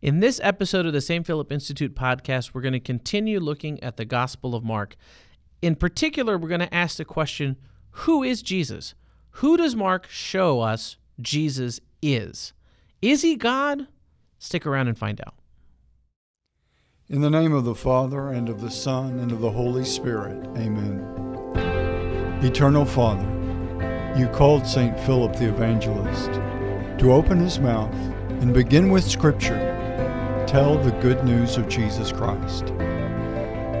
In this episode of the St. Philip Institute podcast, we're going to continue looking at the Gospel of Mark. In particular, we're going to ask the question Who is Jesus? Who does Mark show us Jesus is? Is he God? Stick around and find out. In the name of the Father, and of the Son, and of the Holy Spirit, amen. Eternal Father, you called St. Philip the Evangelist to open his mouth and begin with Scripture tell the good news of Jesus Christ.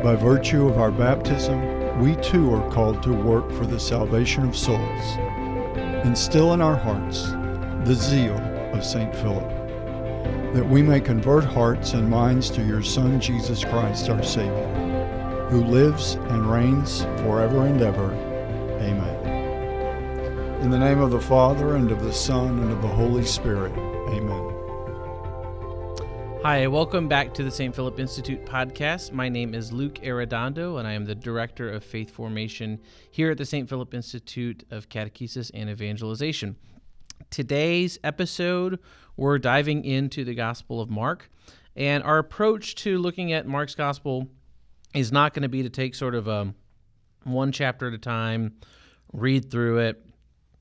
By virtue of our baptism, we too are called to work for the salvation of souls. Instill in our hearts the zeal of St. Philip, that we may convert hearts and minds to your Son, Jesus Christ, our Savior, who lives and reigns forever and ever. Amen. In the name of the Father, and of the Son, and of the Holy Spirit. Amen. Hi, welcome back to the St. Philip Institute podcast. My name is Luke Arredondo, and I am the Director of Faith Formation here at the St. Philip Institute of Catechesis and Evangelization. Today's episode, we're diving into the Gospel of Mark, and our approach to looking at Mark's Gospel is not going to be to take sort of a one chapter at a time, read through it,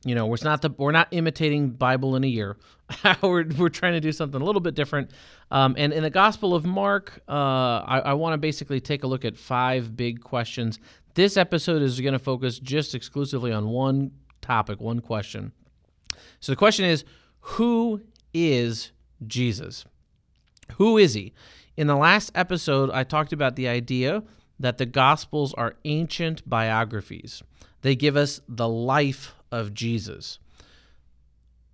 you know, we're not the we're not imitating Bible in a year. we're we're trying to do something a little bit different. Um, and in the Gospel of Mark, uh, I, I want to basically take a look at five big questions. This episode is going to focus just exclusively on one topic, one question. So the question is, who is Jesus? Who is he? In the last episode, I talked about the idea that the Gospels are ancient biographies. They give us the life of Jesus.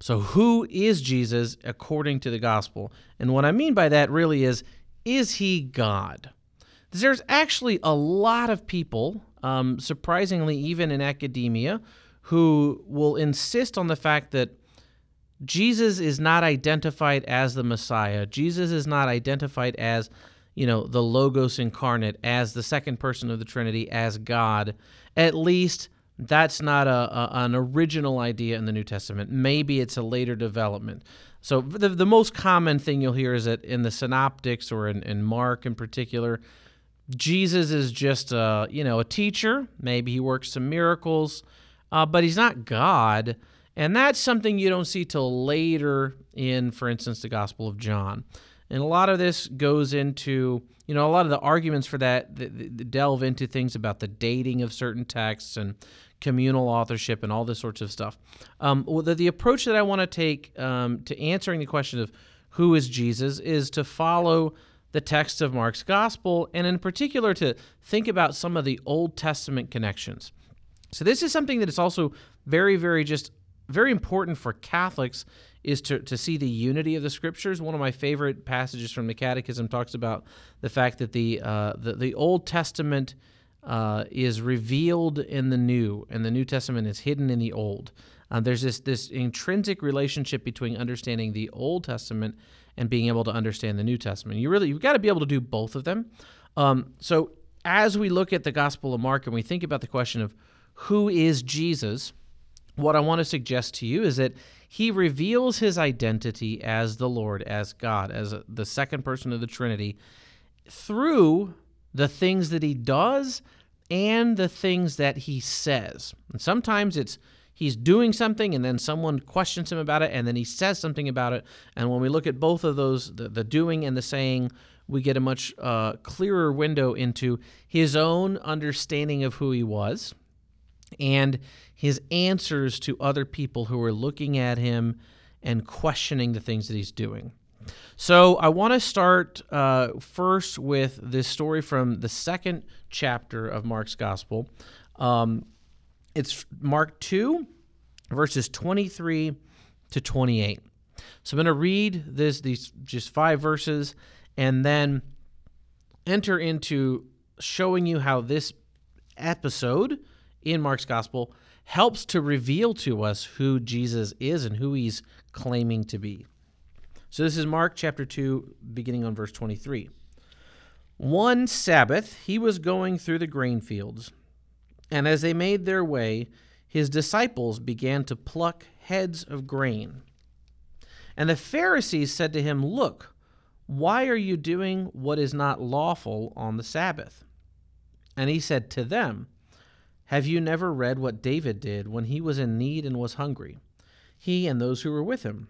So, who is Jesus according to the gospel? And what I mean by that really is is he God? There's actually a lot of people, um, surprisingly, even in academia, who will insist on the fact that Jesus is not identified as the Messiah. Jesus is not identified as, you know, the Logos incarnate, as the second person of the Trinity, as God, at least that's not a, a, an original idea in the New Testament. Maybe it's a later development. So the, the most common thing you'll hear is that in the synoptics or in, in Mark in particular, Jesus is just a you know a teacher. Maybe he works some miracles, uh, but he's not God. And that's something you don't see till later in, for instance, the Gospel of John. And a lot of this goes into, you know, a lot of the arguments for that, that delve into things about the dating of certain texts and communal authorship and all this sorts of stuff. Um, well, the, the, approach that I want to take um, to answering the question of who is Jesus is to follow the text of Mark's gospel and, in particular, to think about some of the Old Testament connections. So, this is something that is also very, very just very important for Catholics is to, to see the unity of the scriptures. One of my favorite passages from the Catechism talks about the fact that the uh, the, the Old Testament uh, is revealed in the New, and the New Testament is hidden in the Old. Uh, there's this this intrinsic relationship between understanding the Old Testament and being able to understand the New Testament. You really you've got to be able to do both of them. Um, so as we look at the Gospel of Mark and we think about the question of who is Jesus, what I want to suggest to you is that he reveals his identity as the Lord, as God, as the second person of the Trinity through the things that he does and the things that he says. And sometimes it's he's doing something and then someone questions him about it and then he says something about it. And when we look at both of those, the, the doing and the saying, we get a much uh, clearer window into his own understanding of who he was and his answers to other people who are looking at him and questioning the things that he's doing. So I want to start uh, first with this story from the second chapter of Mark's Gospel. Um, it's Mark 2, verses 23 to 28. So I'm going to read this these just five verses and then enter into showing you how this episode in Mark's Gospel helps to reveal to us who Jesus is and who he's claiming to be. So this is Mark chapter 2, beginning on verse 23. One Sabbath, he was going through the grain fields, and as they made their way, his disciples began to pluck heads of grain. And the Pharisees said to him, Look, Why are you doing what is not lawful on the Sabbath? And he said to them, Have you never read what David did when he was in need and was hungry? He and those who were with him.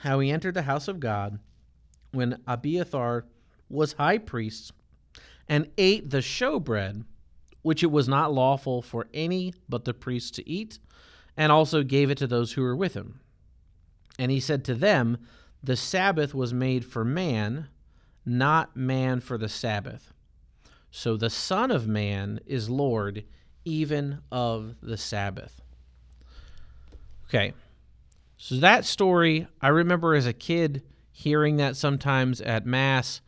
How he entered the house of God when Abiathar was high priest and ate the showbread, which it was not lawful for any but the priests to eat, and also gave it to those who were with him. And he said to them, The Sabbath was made for man, not man for the Sabbath. So the Son of Man is Lord even of the Sabbath. Okay. So that story, I remember as a kid hearing that sometimes at Mass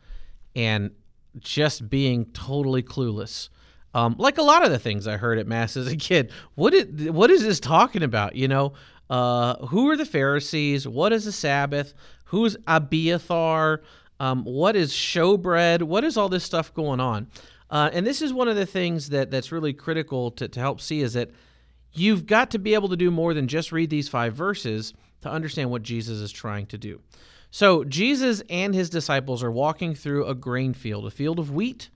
and just being totally clueless. Um, like a lot of the things I heard at Mass as a kid. What is, what is this talking about? You know, uh, who are the Pharisees? What is the Sabbath? Who's Abiathar? Um, what is showbread? What is all this stuff going on? Uh, and this is one of the things that that's really critical to, to help see is that you've got to be able to do more than just read these five verses to understand what Jesus is trying to do. So Jesus and his disciples are walking through a grain field, a field of wheat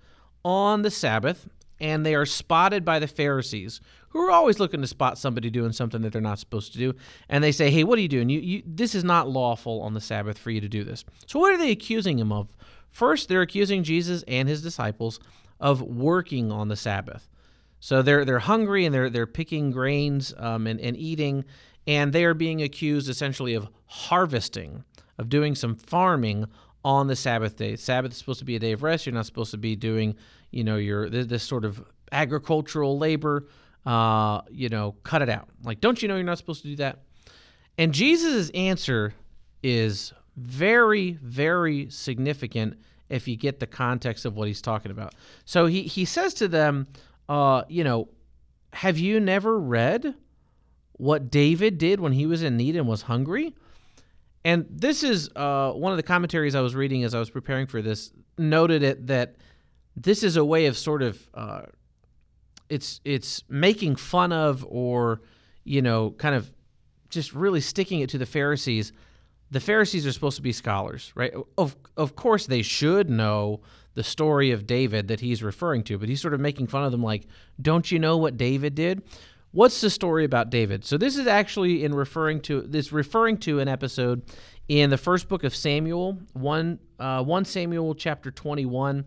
on the Sabbath, and they are spotted by the Pharisees, who are always looking to spot somebody doing something that they're not supposed to do. And they say, "Hey, what are you doing? You, you this is not lawful on the Sabbath for you to do this." So what are they accusing him of? First, they're accusing Jesus and his disciples of working on the Sabbath. So they're they're hungry and they're they're picking grains um, and, and eating, and they are being accused essentially of harvesting, of doing some farming on the Sabbath day. Sabbath is supposed to be a day of rest. You're not supposed to be doing, you know, your this, sort of agricultural labor. Uh, you know, cut it out. Like, don't you know you're not supposed to do that? And Jesus' answer is very, very significant if you get the context of what he's talking about. So he, he says to them, uh, you know, have you never read what David did when he was in need and was hungry? And this is uh, one of the commentaries I was reading as I was preparing for this, noted it that this is a way of sort of uh, it's it's making fun of or you know kind of just really sticking it to the Pharisees the Pharisees are supposed to be scholars, right? Of of course they should know the story of David that he's referring to, but he's sort of making fun of them like, "Don't you know what David did?" What's the story about David? So this is actually in referring to this referring to an episode in the first book of Samuel, one uh, one Samuel chapter twenty one.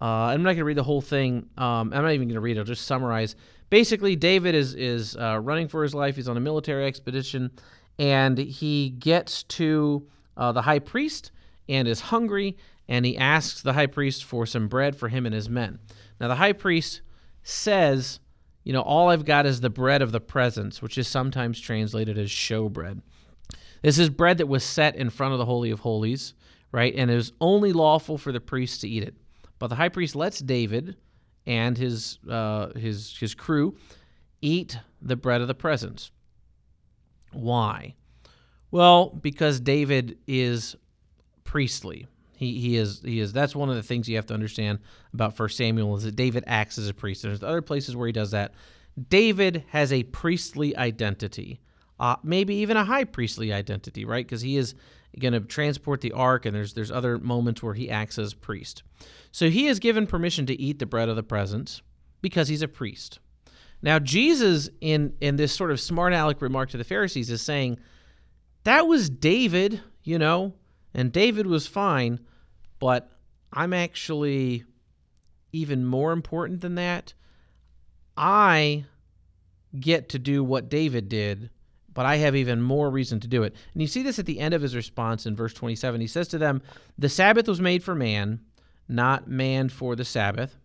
Uh, I'm not going to read the whole thing. Um, I'm not even going to read it. I'll just summarize. Basically, David is is uh, running for his life. He's on a military expedition and he gets to uh, the high priest and is hungry, and he asks the high priest for some bread for him and his men. Now, the high priest says, You know, all I've got is the bread of the presence, which is sometimes translated as showbread. This is bread that was set in front of the Holy of Holies, right? And it was only lawful for the priest to eat it. But the high priest lets David and his, uh, his, his crew eat the bread of the presence. Why? Well, because David is priestly. He, he is he is that's one of the things you have to understand about First Samuel is that David acts as a priest. There's other places where he does that. David has a priestly identity, uh, maybe even a high priestly identity, right? Because he is going to transport the ark, and there's there's other moments where he acts as priest. So he is given permission to eat the bread of the presence because he's a priest. Now, Jesus, in, in this sort of smart aleck remark to the Pharisees, is saying, that was David, you know, and David was fine, but I'm actually even more important than that. I get to do what David did, but I have even more reason to do it. And you see this at the end of his response in verse 27. He says to them, The Sabbath was made for man, not man for the Sabbath.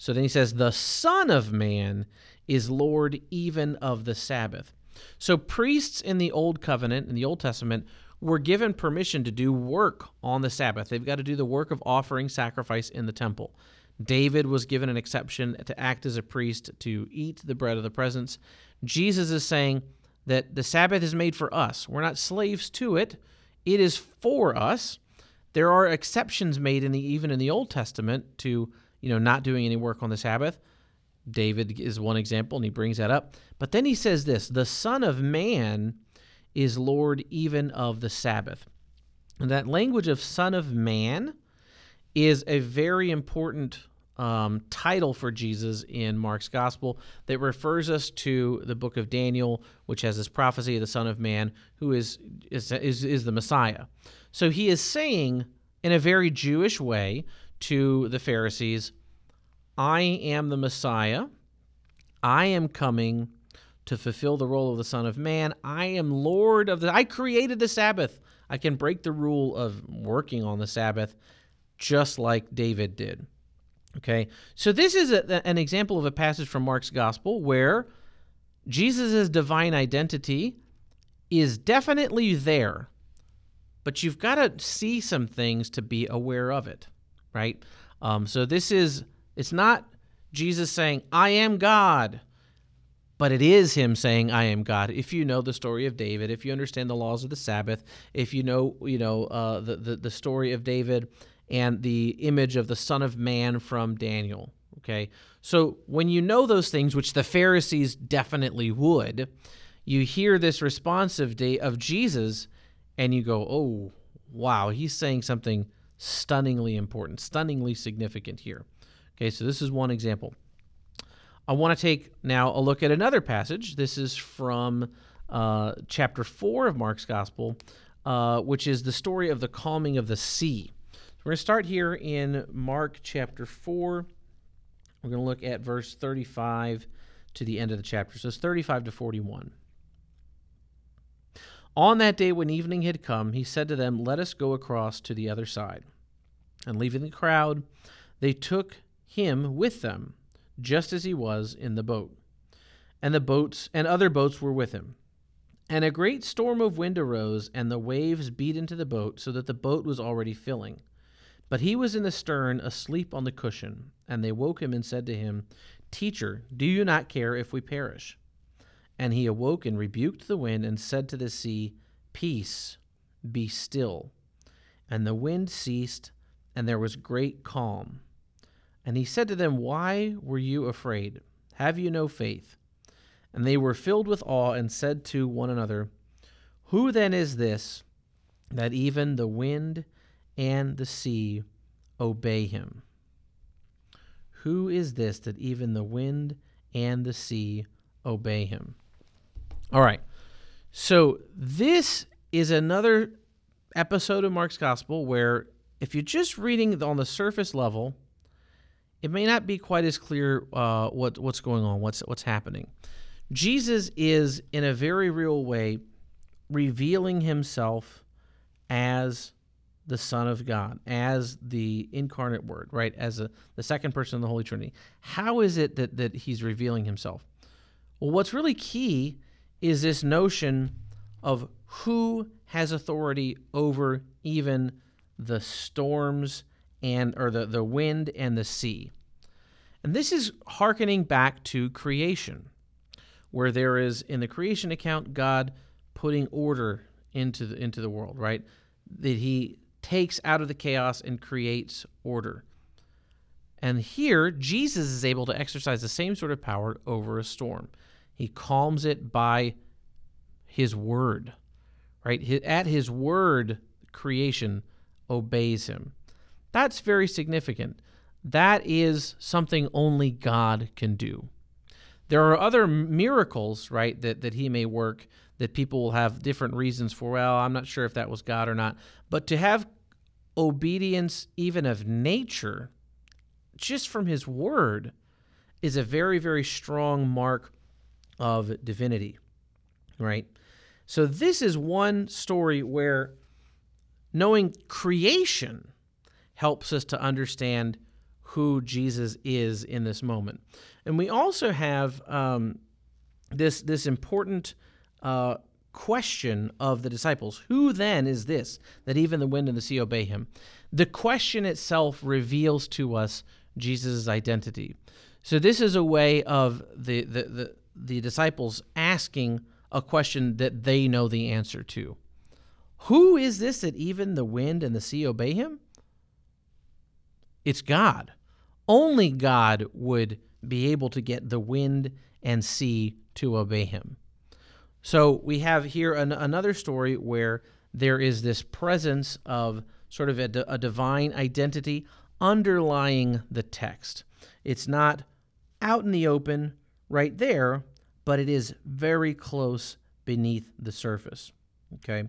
So then he says, The Son of Man is Lord even of the Sabbath. So priests in the Old Covenant, in the Old Testament, were given permission to do work on the Sabbath. They've got to do the work of offering sacrifice in the temple. David was given an exception to act as a priest to eat the bread of the presence. Jesus is saying that the Sabbath is made for us. We're not slaves to it. It is for us. There are exceptions made in the even in the Old Testament to, you know, not doing any work on the Sabbath. David is one example, and he brings that up. But then he says this the Son of Man is Lord even of the Sabbath. And that language of Son of Man is a very important um, title for Jesus in Mark's gospel that refers us to the book of Daniel, which has this prophecy of the Son of Man, who is is is, is the Messiah. So he is saying in a very Jewish way to the Pharisees, "I am the Messiah. I am coming." To fulfill the role of the Son of Man, I am Lord of the. I created the Sabbath. I can break the rule of working on the Sabbath, just like David did. Okay, so this is a, an example of a passage from Mark's gospel where Jesus' divine identity is definitely there, but you've got to see some things to be aware of it, right? Um, so this is, it's not Jesus saying, I am God, but it is him saying, I am God. If you know the story of David, if you understand the laws of the Sabbath, if you know, you know, uh, the, the, the story of David and the image of the Son of Man from Daniel. Okay. So when you know those things, which the Pharisees definitely would, you hear this response of, day, of Jesus and you go, oh, wow, he's saying something stunningly important, stunningly significant here. Okay. So this is one example. I want to take now a look at another passage. This is from uh, chapter 4 of Mark's Gospel, uh, which is the story of the calming of the sea. We're going to start here in Mark chapter 4. We're going to look at verse 35 to the end of the chapter. So it's 35 to 41. On that day, when evening had come, he said to them, Let us go across to the other side. And leaving the crowd, they took him with them, just as he was in the boat. And the boats and other boats were with him. And a great storm of wind arose, and the waves beat into the boat, so that the boat was already filling. But he was in the stern, asleep on the cushion. And they woke him and said to him, Teacher, do you not care if we perish? And he awoke and rebuked the wind and said to the sea, Peace, be still. And the wind ceased, and there was great calm. And he said to them, Why were you afraid? Have you no faith? And they were filled with awe and said to one another, Who then is this that even the wind and the sea obey him. Who is this that even the wind and the sea obey him? All right. So this is another episode of Mark's Gospel where if you're just reading on the surface level, it may not be quite as clear uh, what what's going on, what's what's happening. Jesus is in a very real way revealing himself as the Son of God, as the incarnate Word, right? As a, the second person of the Holy Trinity. How is it that, that he's revealing himself? Well, what's really key is this notion of who has authority over even the storms and or the, the wind and the sea. And this is hearkening back to creation, where there is in the creation account God putting order into the into the world, right? That he takes out of the chaos and creates order. And here, Jesus is able to exercise the same sort of power over a storm. He calms it by his word, right? At his word, creation obeys him. That's very significant. That is something only God can do. There are other miracles, right, that, that he may work that people will have different reasons for. Well, I'm not sure if that was God or not. But to have obedience, even of nature, just from his word, is a very, very strong mark of divinity, right? So, this is one story where knowing creation helps us to understand who Jesus is in this moment. And we also have um, this, this important uh, question of the disciples Who then is this that even the wind and the sea obey him? The question itself reveals to us Jesus' identity. So, this is a way of the, the, the, the disciples asking a question that they know the answer to. Who is this that even the wind and the sea obey him? It's God. Only God would be able to get the wind and sea to obey him. So we have here an, another story where there is this presence of sort of a, a divine identity underlying the text. It's not out in the open right there, but it is very close beneath the surface. Okay?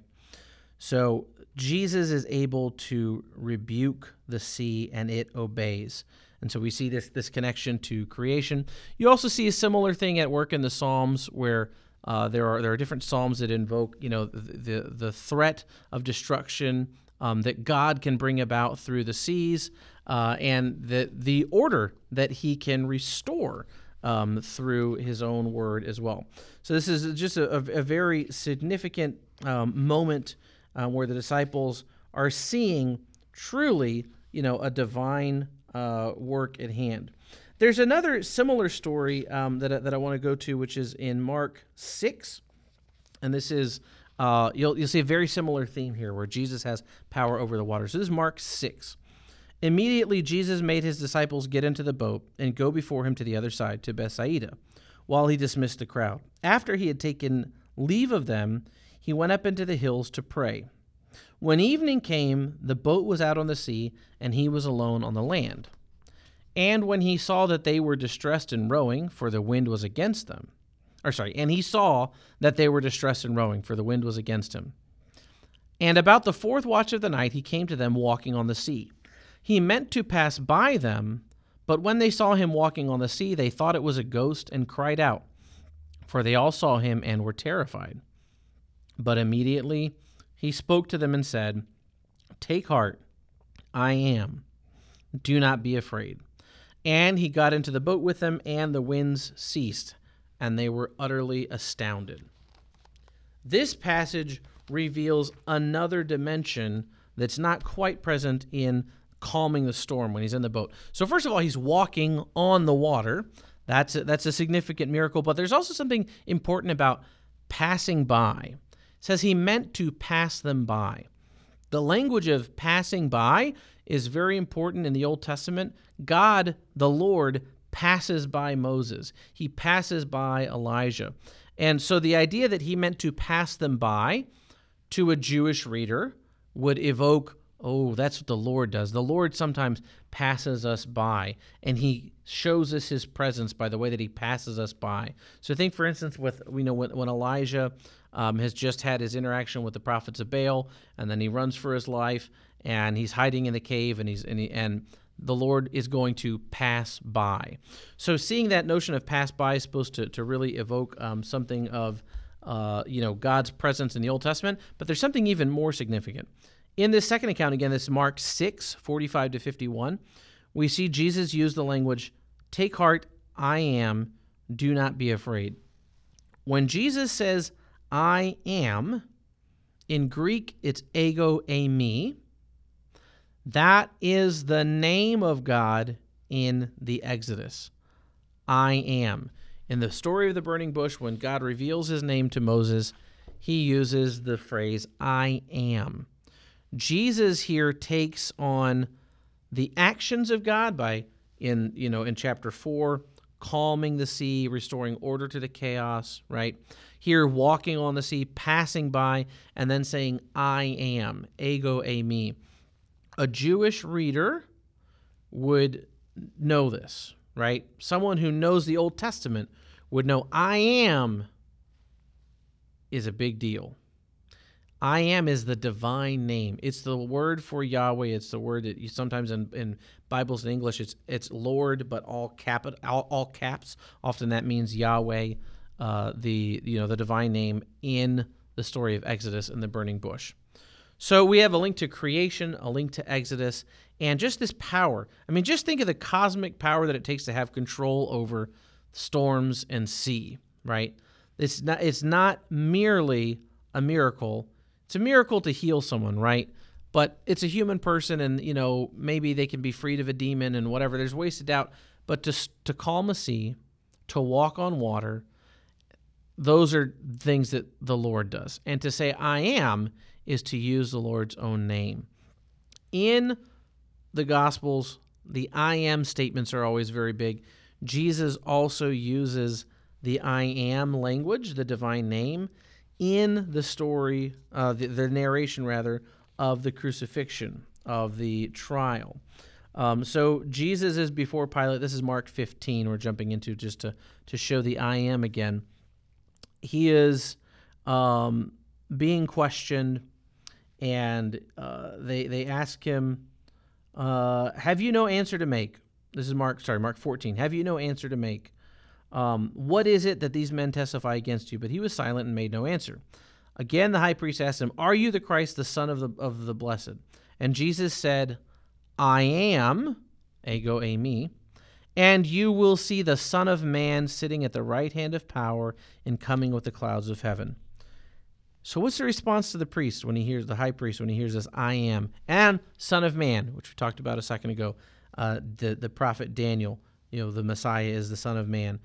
So Jesus is able to rebuke the sea and it obeys. And so we see this this connection to creation. You also see a similar thing at work in the Psalms where uh, there are there are different psalms that invoke you know the the, threat of destruction um, that God can bring about through the seas uh, and the the order that He can restore um, through His own word as well. So this is just a, a very significant um, moment uh, where the disciples are seeing truly you know a divine uh, work at hand. There's another similar story um, that, I, that I want to go to, which is in Mark 6. And this is, uh, you'll, you'll see a very similar theme here where Jesus has power over the water. So this is Mark 6. Immediately, Jesus made his disciples get into the boat and go before him to the other side, to Bethsaida, while he dismissed the crowd. After he had taken leave of them, he went up into the hills to pray. When evening came, the boat was out on the sea, and he was alone on the land. And when he saw that they were distressed in rowing, for the wind was against them, or sorry, and he saw that they were distressed in rowing, for the wind was against him. And about the fourth watch of the night he came to them walking on the sea. He meant to pass by them, but when they saw him walking on the sea, they thought it was a ghost and cried out, for they all saw him and were terrified. But immediately he spoke to them and said, Take heart, I am. Do not be afraid. And he got into the boat with them, and the winds ceased, and they were utterly astounded. This passage reveals another dimension that's not quite present in calming the storm when he's in the boat. So first of all, he's walking on the water. That's a, that's a significant miracle, but there's also something important about passing by. It says he meant to pass them by. The language of passing by is very important in the Old Testament. God, the Lord, passes by Moses, he passes by Elijah. And so the idea that he meant to pass them by to a Jewish reader would evoke oh, that's what the Lord does. The Lord sometimes passes us by, and he shows us his presence by the way that he passes us by. So think, for instance, with you know when, when Elijah um, has just had his interaction with the prophets of Baal, and then he runs for his life, and he's hiding in the cave, and he's and, he, and the Lord is going to pass by. So seeing that notion of pass by is supposed to, to really evoke um, something of uh, you know God's presence in the Old Testament, but there's something even more significant. In this second account, again, this is Mark 6, 45 to 51, we see Jesus use the language, Take heart, I am, do not be afraid. When Jesus says, I am, in Greek, it's ego eimi. That is the name of God in the Exodus. I am. In the story of the burning bush, when God reveals his name to Moses, he uses the phrase, I am. Jesus here takes on the actions of God by in you know in chapter 4 calming the sea, restoring order to the chaos, right? Here, walking on the sea, passing by, and then saying, I am, ego eimi. A Jewish reader would know this, right? Someone who knows the Old Testament would know, I am is a big deal. I am is the divine name. It's the word for Yahweh. It's the word that you sometimes in, in Bibles in English it's it's Lord, but all cap all, all caps. Often that means Yahweh, uh, the you know the divine name in the story of Exodus and the burning bush. So we have a link to creation, a link to Exodus, and just this power. I mean, just think of the cosmic power that it takes to have control over storms and sea. Right? It's not. It's not merely a miracle it's a miracle to heal someone, right? But it's a human person, and you know maybe they can be freed of a demon and whatever. There's ways to doubt, but to to calm a sea, to walk on water, those are things that the Lord does. And to say I am is to use the Lord's own name. In the Gospels, the I am statements are always very big. Jesus also uses the I am language, the divine name, in the story, uh, the, the narration rather, of the crucifixion, of the trial. Um, so Jesus is before Pilate. This is Mark 15. We're jumping into just to, to show the I am again. He is um, being questioned, and uh, they, they ask him, uh, Have you no answer to make? This is Mark, sorry, Mark 14. Have you no answer to make? Um, what is it that these men testify against you? But he was silent and made no answer. Again, the high priest asked him, Are you the Christ, the Son of the, of the Blessed? And Jesus said, I am, ego eimi, and you will see the Son of Man sitting at the right hand of power and coming with the clouds of heaven. So, what's the response to the priest when he hears the high priest when he hears this I am and Son of Man, which we talked about a second ago? Uh, the the prophet Daniel, you know, the Messiah is the Son of Man.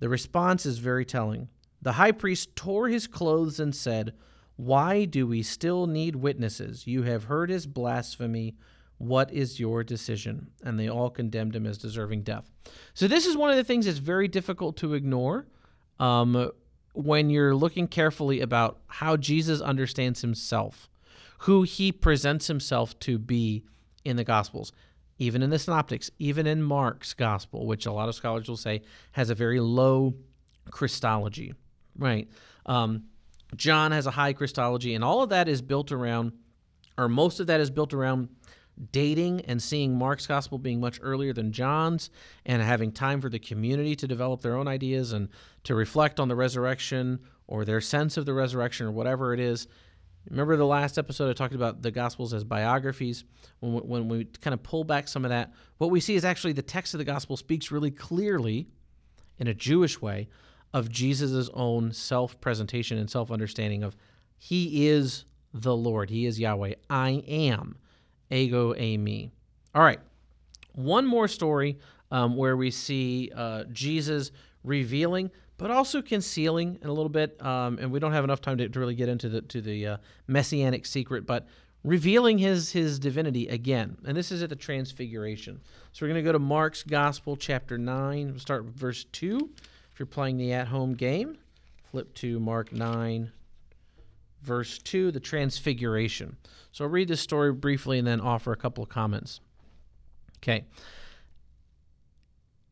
The response is very telling. The high priest tore his clothes and said, Why do we still need witnesses? You have heard his blasphemy. What is your decision? And they all condemned him as deserving death. So, this is one of the things that's very difficult to ignore um, when you're looking carefully about how Jesus understands himself, who he presents himself to be in the Gospels even in the synoptics, even in Mark's gospel, which a lot of scholars will say has a very low Christology, right? Um, John has a high Christology, and all of that is built around, or most of that is built around dating and seeing Mark's gospel being much earlier than John's and having time for the community to develop their own ideas and to reflect on the resurrection or their sense of the resurrection or whatever it is Remember the last episode I talked about the Gospels as biographies? When we, when we kind of pull back some of that, what we see is actually the text of the Gospel speaks really clearly, in a Jewish way, of Jesus' own self presentation and self understanding of He is the Lord. He is Yahweh. I am. Ego eimi. All right. One more story um, where we see uh, Jesus revealing but also concealing in a little bit. Um, and we don't have enough time to, to, really get into the to the uh, messianic secret, but revealing his his divinity again. And this is at the Transfiguration. So we're going to go to Mark's Gospel, chapter nine. We'll start with verse two. If you're playing the at-home game, flip to Mark nine, verse two, the Transfiguration. So I'll read this story briefly and then offer a couple of comments. Okay.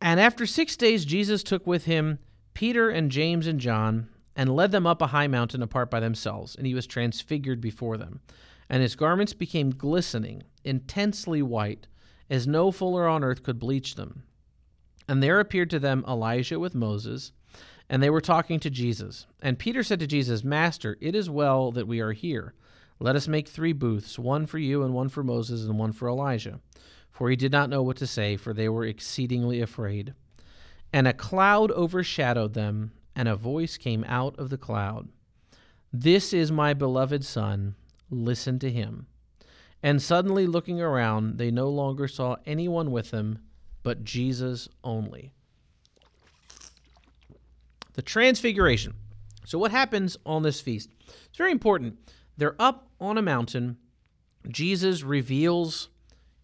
And after six days, Jesus took with him Peter and James and John, and led them up a high mountain apart by themselves, and he was transfigured before them. And his garments became glistening, intensely white, as no fuller on earth could bleach them. And there appeared to them Elijah with Moses, and they were talking to Jesus. And Peter said to Jesus, Master, it is well that we are here. Let us make three booths, one for you, and one for Moses, and one for Elijah. For he did not know what to say, for they were exceedingly afraid. And a cloud overshadowed them, and a voice came out of the cloud This is my beloved Son, listen to him. And suddenly looking around, they no longer saw anyone with them, but Jesus only. The Transfiguration. So, what happens on this feast? It's very important. They're up on a mountain. Jesus reveals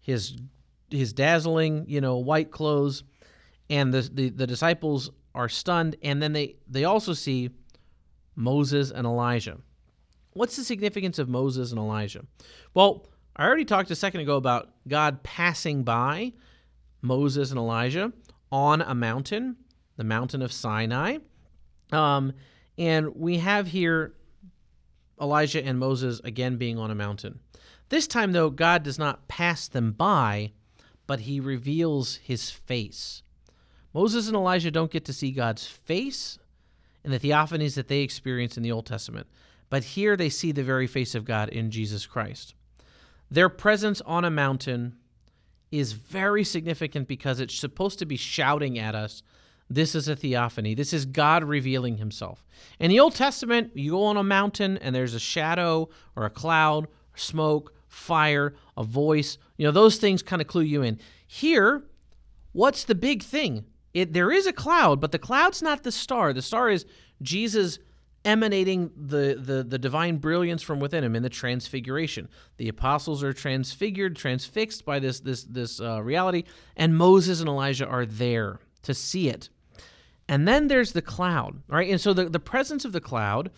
his his dazzling, you know, white clothes and the, the, the disciples are stunned, and then they, they also see Moses and Elijah. What's the significance of Moses and Elijah? Well, I already talked a second ago about God passing by Moses and Elijah on a mountain, the mountain of Sinai. Um, and we have here Elijah and Moses again being on a mountain. This time, though, God does not pass them by, but he reveals his face. Moses and Elijah don't get to see God's face in the theophanies that they experience in the Old Testament, but here they see the very face of God in Jesus Christ. Their presence on a mountain is very significant because it's supposed to be shouting at us this is a theophany. This is God revealing himself. In the Old Testament, you go on a mountain and there's a shadow or a cloud, smoke, fire, a voice. You know, those things kind of clue you in. Here, what's the big thing? It there is a cloud, but the cloud's not the star. The star is Jesus emanating the, the, the divine brilliance from within him in the transfiguration. The apostles are transfigured, transfixed by this this this uh, reality, and Moses and Elijah are there to see it. And then there's the cloud, right? And so the, the presence of the cloud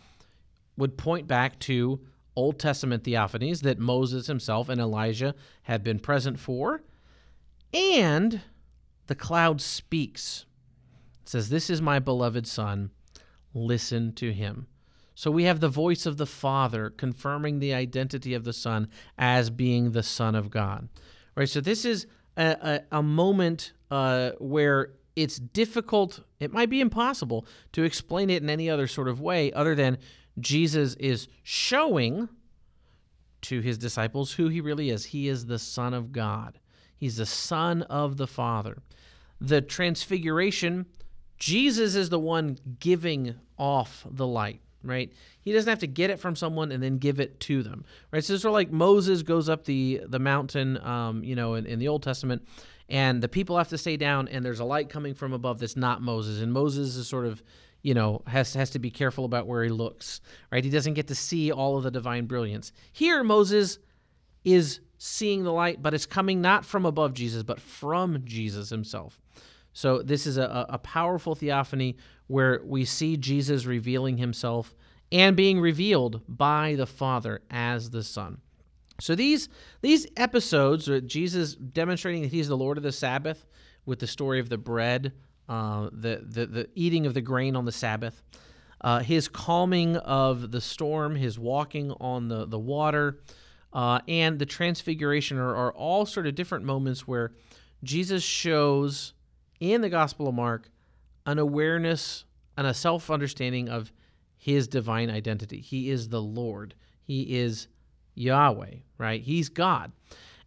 would point back to Old Testament theophanies that Moses himself and Elijah had been present for. And the cloud speaks. It says, This is my beloved Son. Listen to him. So we have the voice of the Father confirming the identity of the Son as being the Son of God. Right? So this is a, a, a moment uh, where it's difficult, it might be impossible to explain it in any other sort of way other than Jesus is showing to his disciples who he really is. He is the Son of God, he's the Son of the Father. The transfiguration, Jesus is the one giving off the light right? He doesn't have to get it from someone and then give it to them, right? So it's sort of like Moses goes up the the mountain, um, you know, in, in the Old Testament, and the people have to stay down, and there's a light coming from above that's not Moses, and Moses is sort of you know has has to be careful about where he looks right he doesn't get to see all of the divine brilliance here moses is seeing the light but it's coming not from above jesus but from jesus himself so this is a, a powerful theophany where we see Jesus revealing himself and being revealed by the Father as the Son. So these these episodes, Jesus demonstrating that He's the Lord of the Sabbath, with the story of the bread, uh, the, the the eating of the grain on the Sabbath, uh, His calming of the storm, His walking on the the water, uh, and the transfiguration are, are all sort of different moments where Jesus shows in the Gospel of Mark an awareness and a self understanding of his divine identity. He is the Lord, he is Yahweh, right? He's God.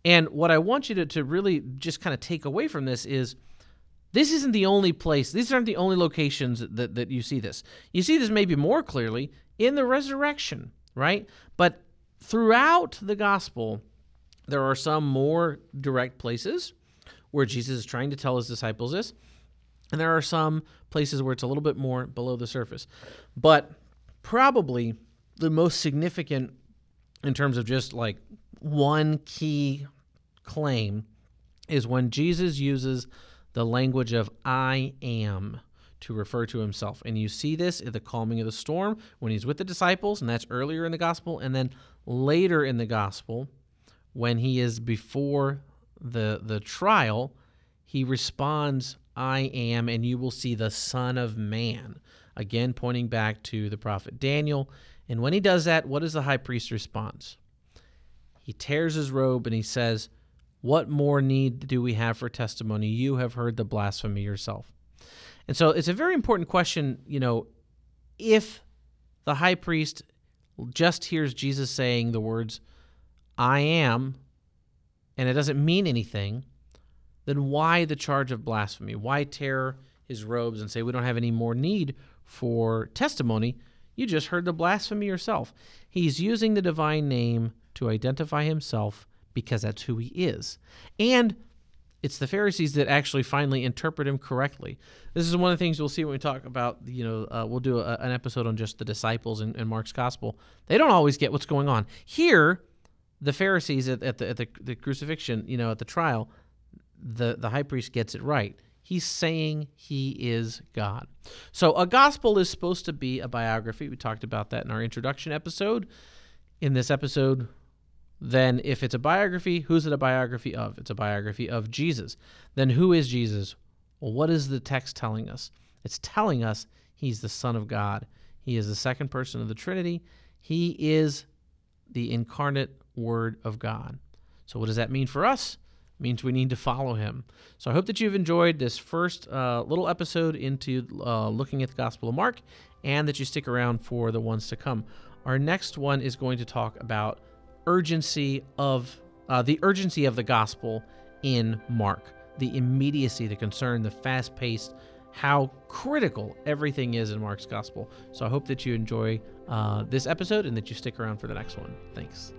And what I want you to, to really just kind of take away from this is this isn't the only place, these aren't the only locations that, that you see this. You see this maybe more clearly in the resurrection, right? But throughout the gospel, there are some more direct places where Jesus is trying to tell his disciples this. And there are some places where it's a little bit more below the surface. But probably the most significant in terms of just like one key claim is when Jesus uses the language of I am to refer to himself. And you see this at the calming of the storm when he's with the disciples, and that's earlier in the gospel. And then later in the gospel, when he is before the, the trial, he responds I am, and you will see the Son of Man. Again, pointing back to the prophet Daniel. And when he does that, what is the high priest response? He tears his robe and he says, What more need do we have for testimony? You have heard the blasphemy yourself. And so it's a very important question, you know, if the high priest just hears Jesus saying the words, I am, and it doesn't mean anything, then why the charge of blasphemy? Why tear his robes and say we don't have any more need for testimony? You just heard the blasphemy yourself. He's using the divine name to identify himself because that's who he is. And it's the Pharisees that actually finally interpret him correctly. This is one of the things we'll see when we talk about, you know, uh, we'll do a, an episode on just the disciples in, Mark's gospel. They don't always get what's going on. Here, the Pharisees at, at, the, at the, the crucifixion, you know, at the trial, the, the high priest gets it right. He's saying he is God. So a gospel is supposed to be a biography. We talked about that in our introduction episode. In this episode, then if it's a biography, who's it a biography of? It's a biography of Jesus. Then who is Jesus? Well, what is the text telling us? It's telling us he's the Son of God. He is the second person of the Trinity. He is the incarnate Word of God. So, what does that mean for us? It means we need to follow him. So I hope that you've enjoyed this first uh, little episode into uh, looking at the Gospel of Mark and that you stick around for the ones to come. Our next one is going to talk about urgency of uh, the urgency of the gospel in Mark, the immediacy, the concern, the fast paced, how critical everything is in Mark's gospel. So I hope that you enjoy uh, this episode and that you stick around for the next one. Thanks.